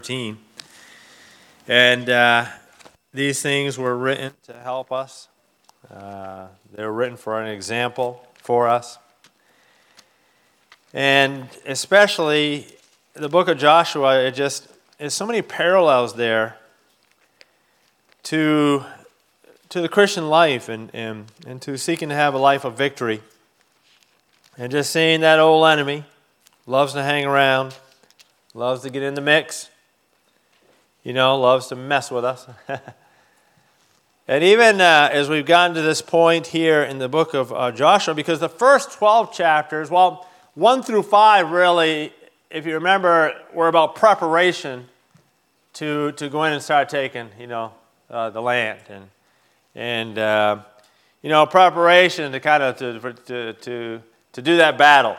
13. And uh, these things were written to help us, uh, they were written for an example for us. And especially the book of Joshua, it just, there's so many parallels there to, to the Christian life and, and, and to seeking to have a life of victory. And just seeing that old enemy loves to hang around, loves to get in the mix, you know, loves to mess with us. and even uh, as we've gotten to this point here in the book of uh, Joshua, because the first 12 chapters, well, 1 through 5 really, if you remember, were about preparation to, to go in and start taking, you know, uh, the land. And, and uh, you know, preparation to kind of to, to, to, to do that battle.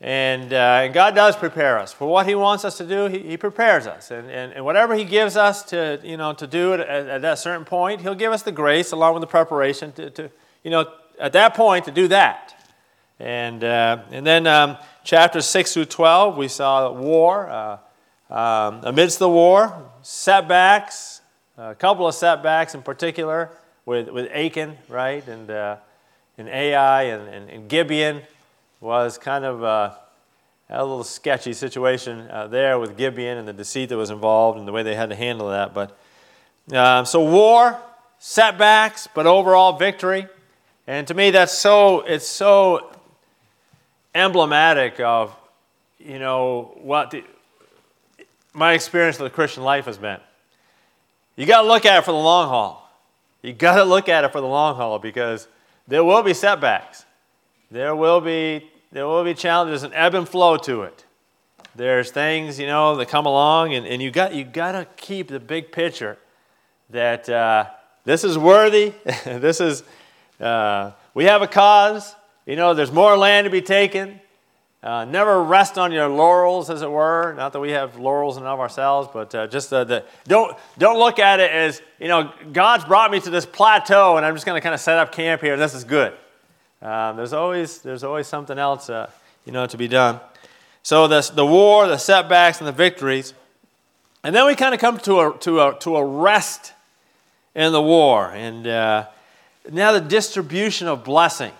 And, uh, and God does prepare us for what He wants us to do. He, he prepares us, and, and, and whatever He gives us to you know to do at, at, that certain point, He'll give us the grace along with the preparation to, to you know at that point to do that. And uh, and then um, chapters six through twelve, we saw war. Uh, um, amidst the war, setbacks, a couple of setbacks in particular with with Achan, right, and uh, and Ai and, and, and Gibeon was kind of uh, a little sketchy situation uh, there with Gibeon and the deceit that was involved and the way they had to handle that. But uh, so war, setbacks, but overall victory. And to me, that's so it's so emblematic of you know what the, my experience of the Christian life has been. You got to look at it for the long haul. You got to look at it for the long haul because there will be setbacks. There will be there will be challenges and ebb and flow to it. There's things, you know, that come along, and, and you got you gotta keep the big picture that uh, this is worthy. this is uh, we have a cause. You know, there's more land to be taken. Uh, never rest on your laurels, as it were. Not that we have laurels in of ourselves, but uh, just the, the, don't don't look at it as you know God's brought me to this plateau, and I'm just going to kind of set up camp here. And this is good. Um, there's, always, there's always something else, uh, you know, to be done. So the, the war, the setbacks, and the victories. And then we kind of come to a, to a, to a rest in the war. And uh, now the distribution of blessing.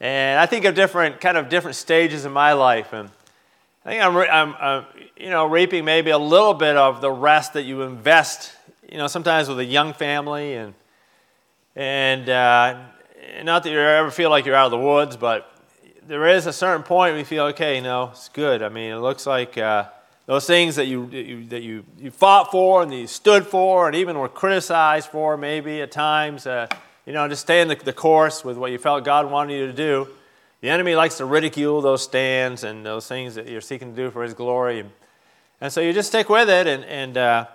And I think of different, kind of different stages in my life. And I think I'm, I'm, I'm, you know, reaping maybe a little bit of the rest that you invest, you know, sometimes with a young family and, and uh, not that you ever feel like you're out of the woods, but there is a certain point we feel, okay, You know, it's good. I mean, it looks like uh, those things that you, you, that you, you fought for and that you stood for and even were criticized for maybe at times, uh, you know, just stay in the, the course with what you felt God wanted you to do. The enemy likes to ridicule those stands and those things that you're seeking to do for his glory. And so you just stick with it and, and uh,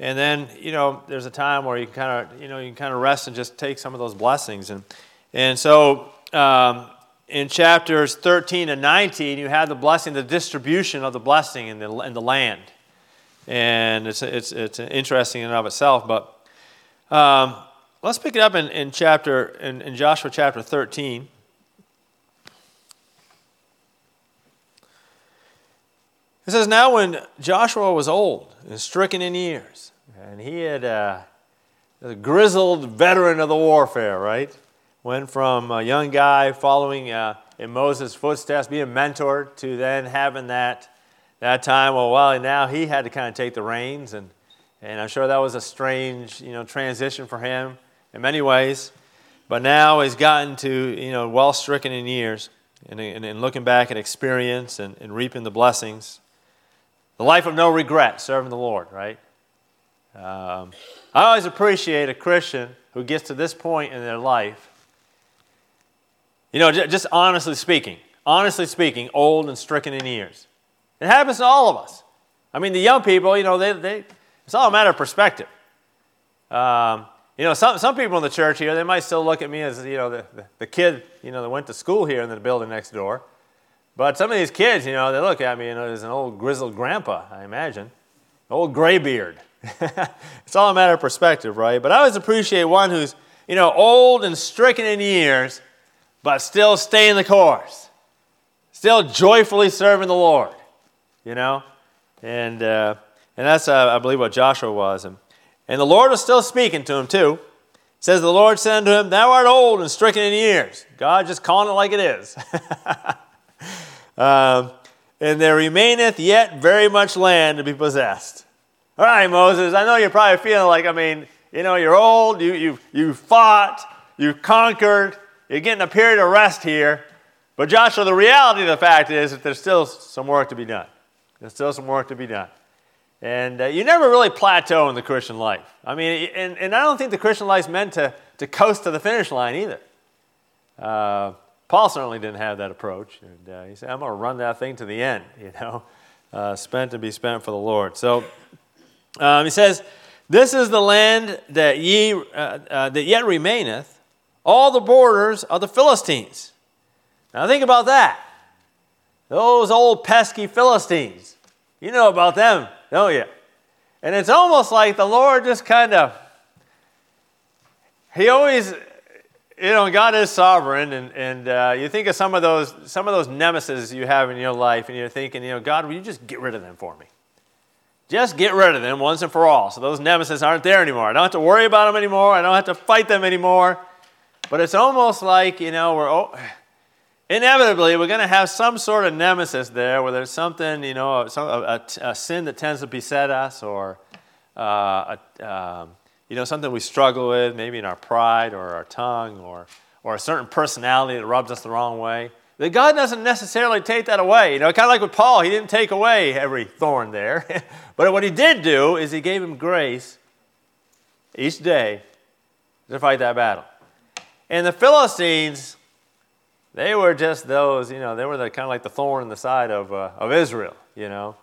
and then, you know, there's a time where you can kind of, you know, you can kind of rest and just take some of those blessings. And, and so um, in chapters 13 and 19, you have the blessing, the distribution of the blessing in the, in the land. And it's, it's, it's interesting in and of itself. But um, let's pick it up in, in chapter, in, in Joshua chapter 13. It says, Now when Joshua was old and stricken in years, and he had uh, a grizzled veteran of the warfare, right? Went from a young guy following uh, in Moses' footsteps, being mentored, to then having that, that time, well, well, now he had to kind of take the reins, and, and I'm sure that was a strange, you know, transition for him in many ways. But now he's gotten to, you know, well stricken in years, and, and, and looking back at experience and, and reaping the blessings. The life of no regret, serving the Lord, right? Um, I always appreciate a Christian who gets to this point in their life. You know, just honestly speaking, honestly speaking, old and stricken in years. It happens to all of us. I mean, the young people, you know, they, they, it's all a matter of perspective. Um, you know, some, some people in the church here, they might still look at me as, you know, the, the, the, kid, you know, that went to school here in the building next door. But some of these kids, you know, they look at me, you know, as an old grizzled grandpa, I imagine. Old graybeard. it's all a matter of perspective, right? But I always appreciate one who's, you know, old and stricken in years, but still staying the course, still joyfully serving the Lord, you know? And, uh, and that's, uh, I believe, what Joshua was. And, and the Lord was still speaking to him, too. It says, The Lord said unto him, Thou art old and stricken in years. God just calling it like it is. um, and there remaineth yet very much land to be possessed. All right, Moses, I know you're probably feeling like, I mean, you know, you're old, you, you, you fought, you conquered, you're getting a period of rest here. But Joshua, the reality of the fact is that there's still some work to be done. There's still some work to be done. And uh, you never really plateau in the Christian life. I mean, and, and I don't think the Christian life's meant to, to coast to the finish line either. Uh, Paul certainly didn't have that approach. And, uh, he said, I'm going to run that thing to the end, you know, uh, spent and be spent for the Lord. So um, he says, This is the land that, ye, uh, uh, that yet remaineth, all the borders of the Philistines. Now think about that. Those old pesky Philistines. You know about them, don't you? And it's almost like the Lord just kind of, He always, you know, God is sovereign, and, and uh, you think of some of those some of those nemesis you have in your life, and you're thinking, you know, God, will you just get rid of them for me? Just get rid of them once and for all. So those nemesis aren't there anymore. I don't have to worry about them anymore. I don't have to fight them anymore. But it's almost like, you know, we're oh, inevitably we're going to have some sort of nemesis there where there's something, you know, a, a, a sin that tends to beset us or, uh, a, um, you know, something we struggle with, maybe in our pride or our tongue or, or a certain personality that rubs us the wrong way. That God doesn't necessarily take that away. You know, kind of like with Paul, he didn't take away every thorn there. but what he did do is he gave him grace each day to fight that battle. And the Philistines, they were just those, you know, they were the, kind of like the thorn in the side of, uh, of Israel, you know.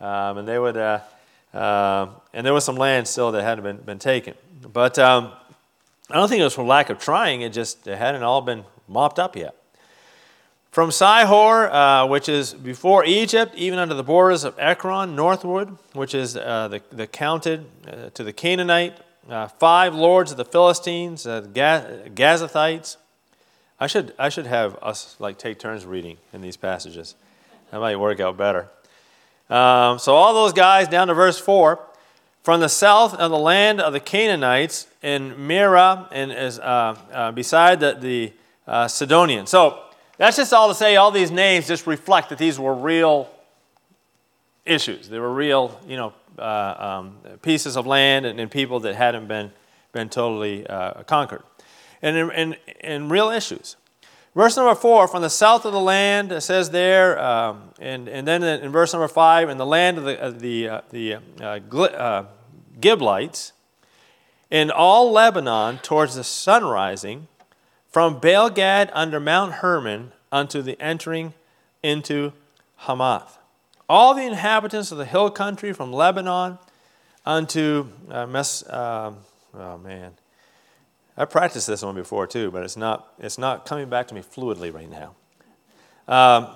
Um, and they would, uh, uh, and there was some land still that hadn't been, been taken. But um, I don't think it was from lack of trying, it just it hadn't all been mopped up yet. From Sihor, uh, which is before Egypt, even under the borders of Ekron, northward, which is uh, the, the counted uh, to the Canaanite, five lords of the Philistines, the Gazathites, I should, I should have us like take turns reading in these passages. That might work out better. Um, so all those guys down to verse 4 from the south of the land of the Canaanites in Mearah and uh, uh, beside the, the uh, Sidonians. So that's just all to say all these names just reflect that these were real issues. They were real, you know, uh, um, pieces of land and, and, people that hadn't been, been totally uh, conquered and, and, and real issues. Verse number four, from the south of the land, it says there, um, and, and then in verse number five, in the land of the, of the, uh, the uh, uh, Giblites, in all Lebanon towards the sun rising, from Baalgad under Mount Hermon unto the entering into Hamath. All the inhabitants of the hill country from Lebanon unto uh, Mes, uh, oh man, I practiced this one before too, but it's not, it's not coming back to me fluidly right now. Um,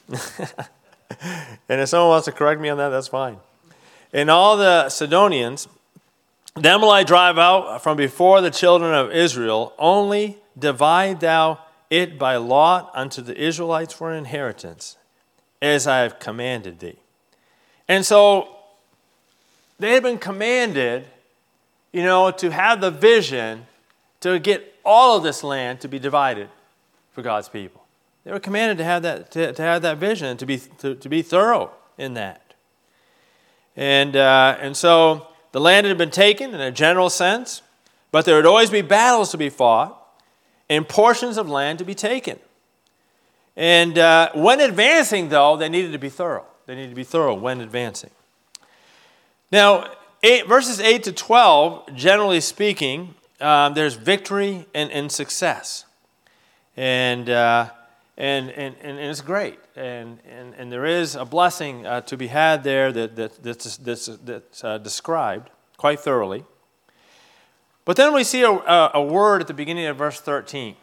and if someone wants to correct me on that, that's fine. And all the Sidonians, them will I drive out from before the children of Israel, only divide thou it by lot unto the Israelites for an inheritance, as I have commanded thee. And so they had been commanded you know, to have the vision to get all of this land to be divided for God's people. They were commanded to have that, to, to have that vision, to be, to, to be thorough in that. And, uh, and so the land had been taken in a general sense, but there would always be battles to be fought and portions of land to be taken. And uh, when advancing, though, they needed to be thorough. They needed to be thorough when advancing. Now, eight, verses 8 to 12, generally speaking, um, there's victory and, and success. And, uh, and, and, and, it's great. And, and, and there is a blessing uh, to be had there that, that, that's, that's, that's uh, described quite thoroughly. But then we see a, a, word at the beginning of verse 13.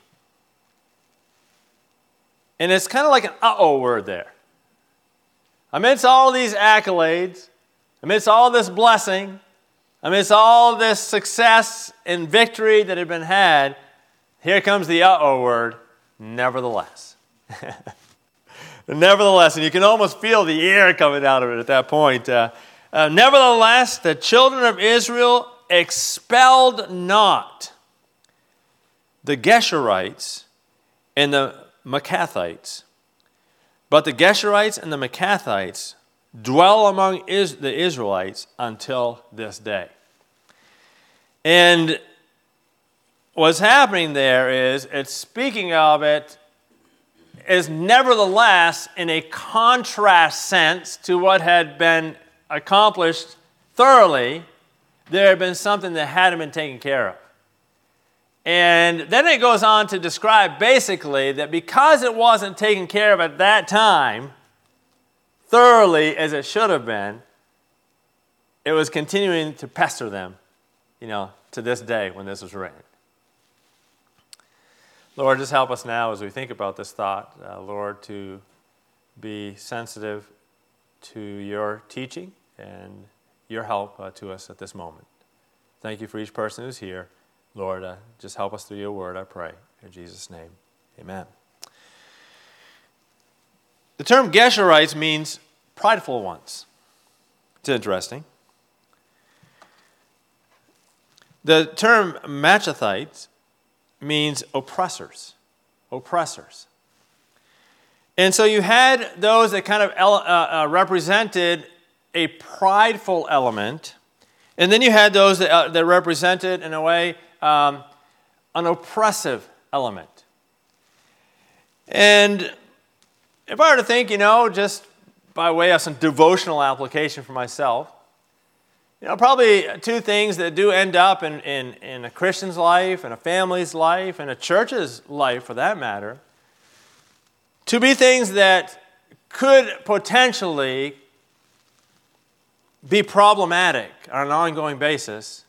And it's kind of like an uh oh word there. Amidst all these accolades, amidst all this blessing, amidst all this success and victory that had been had, here comes the uh oh word, nevertheless. nevertheless, and you can almost feel the air coming out of it at that point. Uh, uh, nevertheless, the children of Israel expelled not the Geshurites and the Maachathites, but the Geshurites and the Maachathites dwell among is- the Israelites until this day. And what's happening there is it's speaking of it is nevertheless in a contrast sense to what had been accomplished thoroughly, there had been something that hadn't been taken care of. And then it goes on to describe basically that because it wasn't taken care of at that time, thoroughly as it should have been, it was continuing to pester them, you know, to this day when this was written. Lord, just help us now as we think about this thought, uh, Lord, to be sensitive to your teaching and your help uh, to us at this moment. Thank you for each person who's here. Lord, uh, just help us through your word, I pray. In Jesus' name, amen. The term Geshurites means prideful ones. It's interesting. The term Maachathites means oppressors. Oppressors. And so you had those that kind of uh, uh, represented a prideful element, and then you had those that, uh, that represented, in a way, um, an oppressive element. And if I were to think, you know, just by way of some devotional application for myself, you know, probably two things that do end up in, in, in a Christian's life, and a family's life, and a church's life for that matter, to be things that could potentially be problematic on an ongoing basis.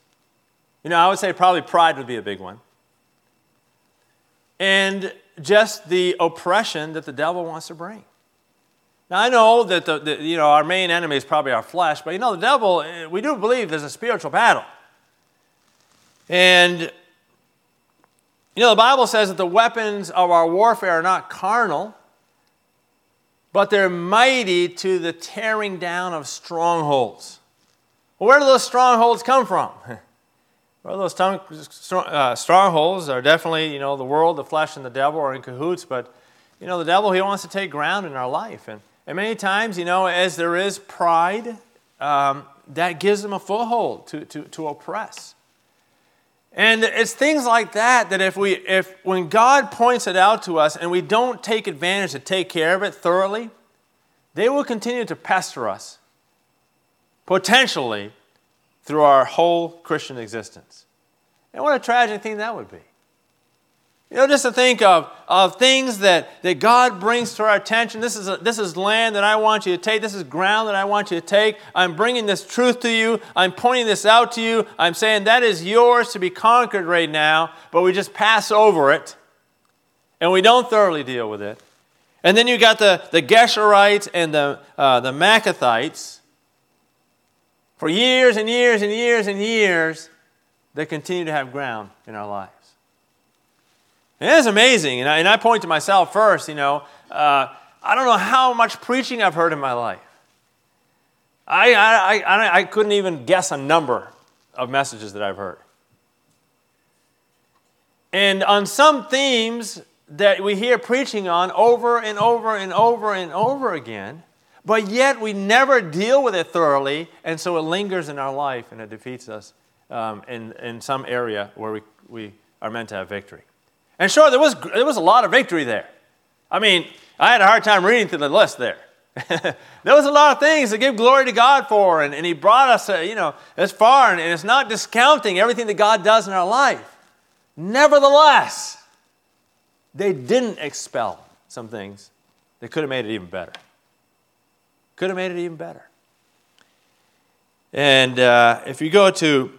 You know, I would say probably pride would be a big one. And just the oppression that the devil wants to bring. Now, I know that the, the, you know, our main enemy is probably our flesh, but you know, the devil, eh, we do believe there's a spiritual battle. And, you know, the Bible says that the weapons of our warfare are not carnal, but they're mighty to the tearing down of strongholds. Well, where do those strongholds come from? Well, those uh, strongholds are definitely, you know, the world, the flesh, and the devil are in cahoots, but, you know, the devil, he wants to take ground in our life. And, and many times, you know, as there is pride, um, that gives them a foothold to, to, to oppress. And it's things like that that if we, if when God points it out to us and we don't take advantage to take care of it thoroughly, they will continue to pester us, potentially through our whole Christian existence. And what a tragic thing that would be. You know, just to think of, of things that, that God brings to our attention. This is, a, this is land that I want you to take. This is ground that I want you to take. I'm bringing this truth to you. I'm pointing this out to you. I'm saying that is yours to be conquered right now, but we just pass over it and we don't thoroughly deal with it. And then you got the, the Geshurites and the, uh, the Maachathites for years and years and years and years, they continue to have ground in our lives. And it's amazing. And I, and I, point to myself first, you know, uh, I don't know how much preaching I've heard in my life. I, I, I, I couldn't even guess a number of messages that I've heard. And on some themes that we hear preaching on over and over and over and over again, but yet we never deal with it thoroughly, and so it lingers in our life and it defeats us um, in, in some area where we, we are meant to have victory. And sure, there was, there was a lot of victory there. I mean, I had a hard time reading through the list there. there was a lot of things to give glory to God for, and, and He brought us, uh, you know, as far, and, and it's not discounting everything that God does in our life. Nevertheless, they didn't expel some things that could have made it even better. Could have made it even better. And uh, if you go to,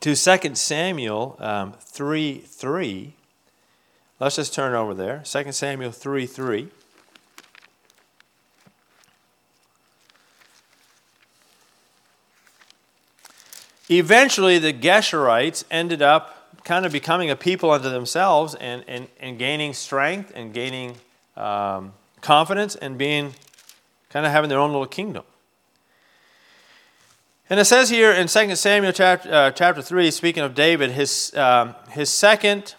to 2 Samuel um, 3 3, let's just turn over there. 2 Samuel 3 3. Eventually, the Geshurites ended up kind of becoming a people unto themselves and, and, and gaining strength and gaining um, confidence and being kind of having their own little kingdom. And it says here in 2 Samuel chapter, uh, chapter 3, speaking of David, his, um, his second,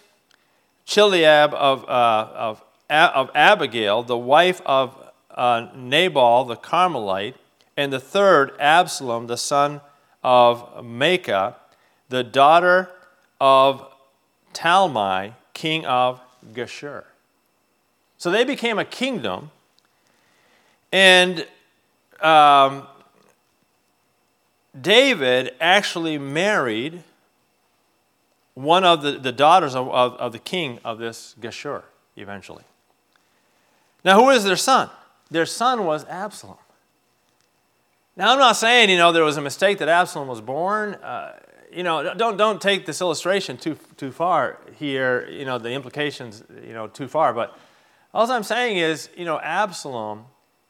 Chileab of, uh, of, of Abigail, the wife of uh, Nabal the Carmelite, and the third, Absalom, the son of Maacah, the daughter of Talmai, king of Geshur. So they became a kingdom, and um, David actually married one of the, the daughters of, of, of the king of this Geshur eventually. Now, who is their son? Their son was Absalom. Now, I'm not saying, you know, there was a mistake that Absalom was born. Uh, you know, don't, don't take this illustration too, too far here, you know, the implications, you know, too far. But all I'm saying is, you know, Absalom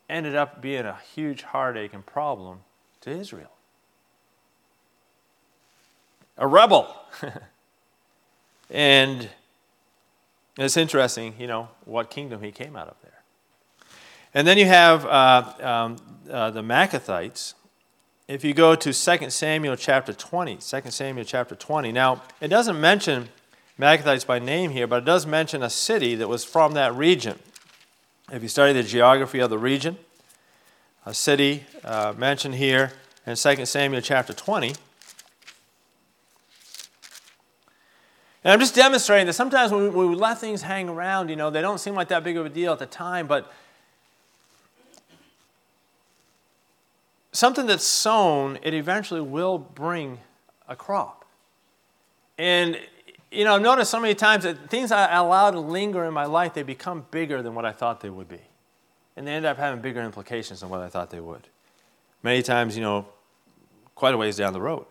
ended up being a huge heartache and problem to Israel. A rebel. and it's interesting, you know, what kingdom he came out of there. And then you have uh, um, uh, the Maachathites. If you go to 2 Samuel chapter 20, 2 Samuel chapter 20. Now, it doesn't mention Maachathites by name here, but it does mention a city that was from that region. If you study the geography of the region, a city uh, mentioned here in 2 Samuel chapter 20. And I'm just demonstrating that sometimes when we, when we let things hang around, you know, they don't seem like that big of a deal at the time, but something that's sown, it eventually will bring a crop. And, you know, I've noticed so many times that things I allow to linger in my life, they become bigger than what I thought they would be. And they end up having bigger implications than what I thought they would. Many times, you know, quite a ways down the road.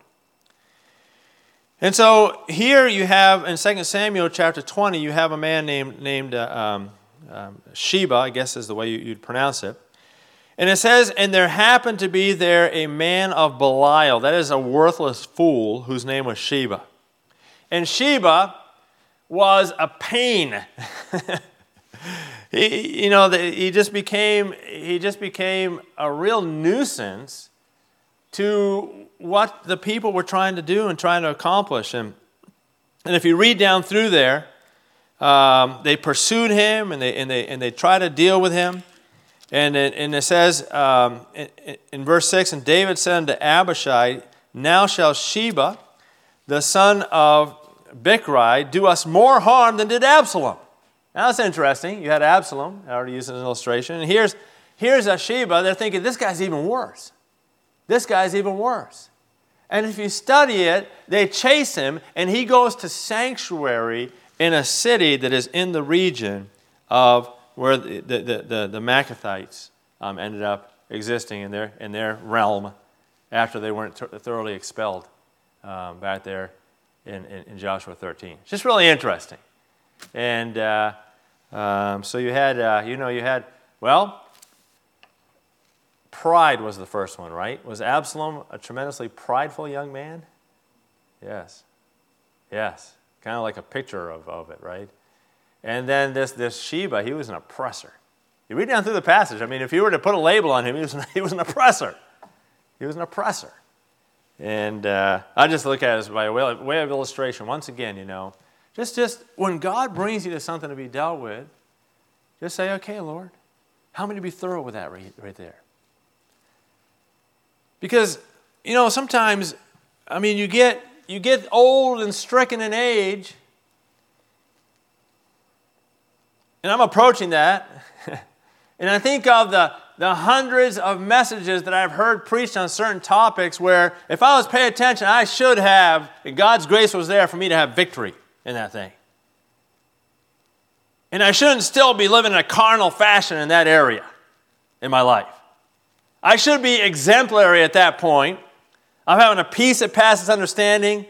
And so here you have in 2 Samuel chapter 20, you have a man named, named uh, um, um, Sheba, I guess is the way you'd pronounce it. And it says, And there happened to be there a man of Belial, that is a worthless fool, whose name was Sheba. And Sheba was a pain. he, you know, he just became he just became a real nuisance to what the people were trying to do and trying to accomplish. And, and if you read down through there, um, they pursued him and they, and, they, and they tried to deal with him. And it, and it says um, in, in, verse 6 And David said unto Abishai, Now shall Sheba, the son of Bichri, do us more harm than did Absalom. Now that's interesting. You had Absalom, I already used an illustration. And here's, here's a Sheba, they're thinking, this guy's even worse. This guy's even worse. And if you study it, they chase him, and he goes to sanctuary in a city that is in the region of where the, the, the, the Maachathites um, ended up existing in their, in their realm after they weren't thoroughly expelled um, back there in, in, in, Joshua 13. It's just really interesting. And uh, um, so you had, uh, you know, you had, well, pride was the first one, right? Was Absalom a tremendously prideful young man? Yes. Yes. Kind of like a picture of, of it, right? And then this, this Sheba, he was an oppressor. You read down through the passage, I mean, if you were to put a label on him, he was an, he was an oppressor. He was an oppressor. And uh, I just look at it as by way, way of illustration. Once again, you know, just, just when God brings you to something to be dealt with, just say, okay, Lord, how to be thorough with that right, right there? Because, you know, sometimes, I mean, you get, you get old and stricken in age, And I'm approaching that. and I think of the, the hundreds of messages that I've heard preached on certain topics where if I was paying attention, I should have, and God's grace was there for me to have victory in that thing. And I shouldn't still be living in a carnal fashion in that area in my life. I should be exemplary at that point. I'm having a peace that passes understanding.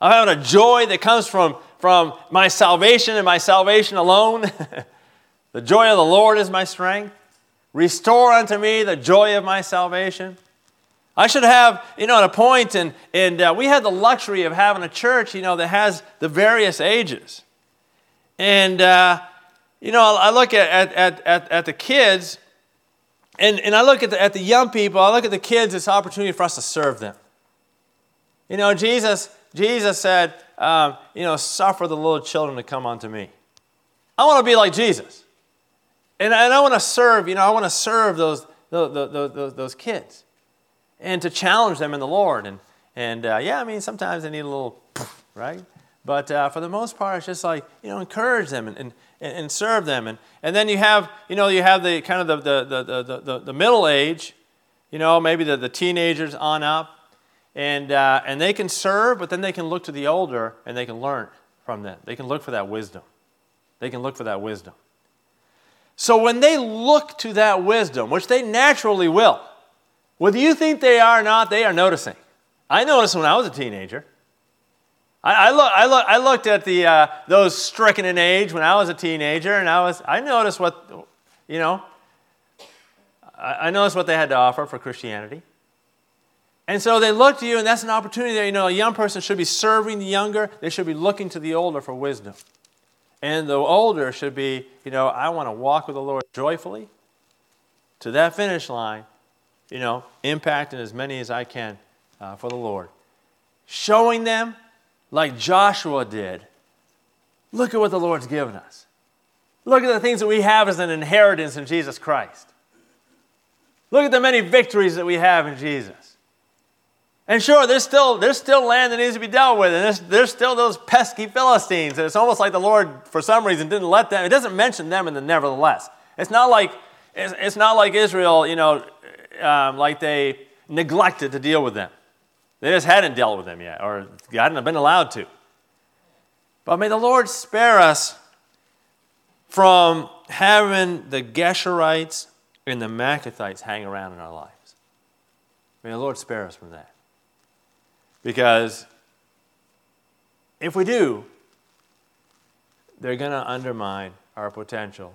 I'm having a joy that comes from from my salvation and my salvation alone. the joy of the Lord is my strength. Restore unto me the joy of my salvation. I should have, you know, at a point, and, and uh, we had the luxury of having a church, you know, that has the various ages. And, uh, you know, I look at, at, at, at the kids, and, and I look at the, at the young people, I look at the kids, it's an opportunity for us to serve them. You know, Jesus, Jesus said, um, you know, suffer the little children to come unto me. I want to be like Jesus. And, and I want to serve, you know, I want to serve those, those, those, those kids and to challenge them in the Lord. And, and uh, yeah, I mean, sometimes they need a little, right? But uh, for the most part, it's just like, you know, encourage them and, and, and serve them. And, and then you have, you know, you have the kind of the, the, the, the, the middle age, you know, maybe the, the teenagers on up. And, uh, and they can serve, but then they can look to the older and they can learn from them. They can look for that wisdom. They can look for that wisdom. So when they look to that wisdom, which they naturally will, whether you think they are or not, they are noticing. I noticed when I was a teenager. I, I, look, I, look, I looked at the, uh, those stricken in age when I was a teenager, and I, was, I noticed what, you know, I, I noticed what they had to offer for Christianity. And so they look to you, and that's an opportunity there. You know, a young person should be serving the younger, they should be looking to the older for wisdom. And the older should be, you know, I want to walk with the Lord joyfully to that finish line, you know, impacting as many as I can uh, for the Lord. Showing them, like Joshua did, look at what the Lord's given us. Look at the things that we have as an inheritance in Jesus Christ. Look at the many victories that we have in Jesus. And sure, there's still, there's still land that needs to be dealt with, and there's, there's still those pesky Philistines. And it's almost like the Lord, for some reason, didn't let them. It doesn't mention them in the nevertheless. It's not like, it's, it's not like Israel, you know, um, like they neglected to deal with them. They just hadn't dealt with them yet, or hadn't been allowed to. But may the Lord spare us from having the Geshurites and the Maachathites hang around in our lives. May the Lord spare us from that. Because if we do, they're going to undermine our potential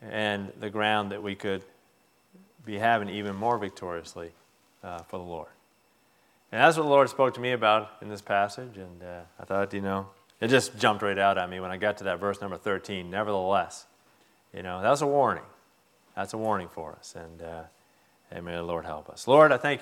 and the ground that we could be having even more victoriously uh, for the Lord. And that's what the Lord spoke to me about in this passage. And uh, I thought, you know, it just jumped right out at me when I got to that verse number 13. Nevertheless, you know, that's a warning. That's a warning for us. And, uh, and may the Lord help us. Lord, I thank you.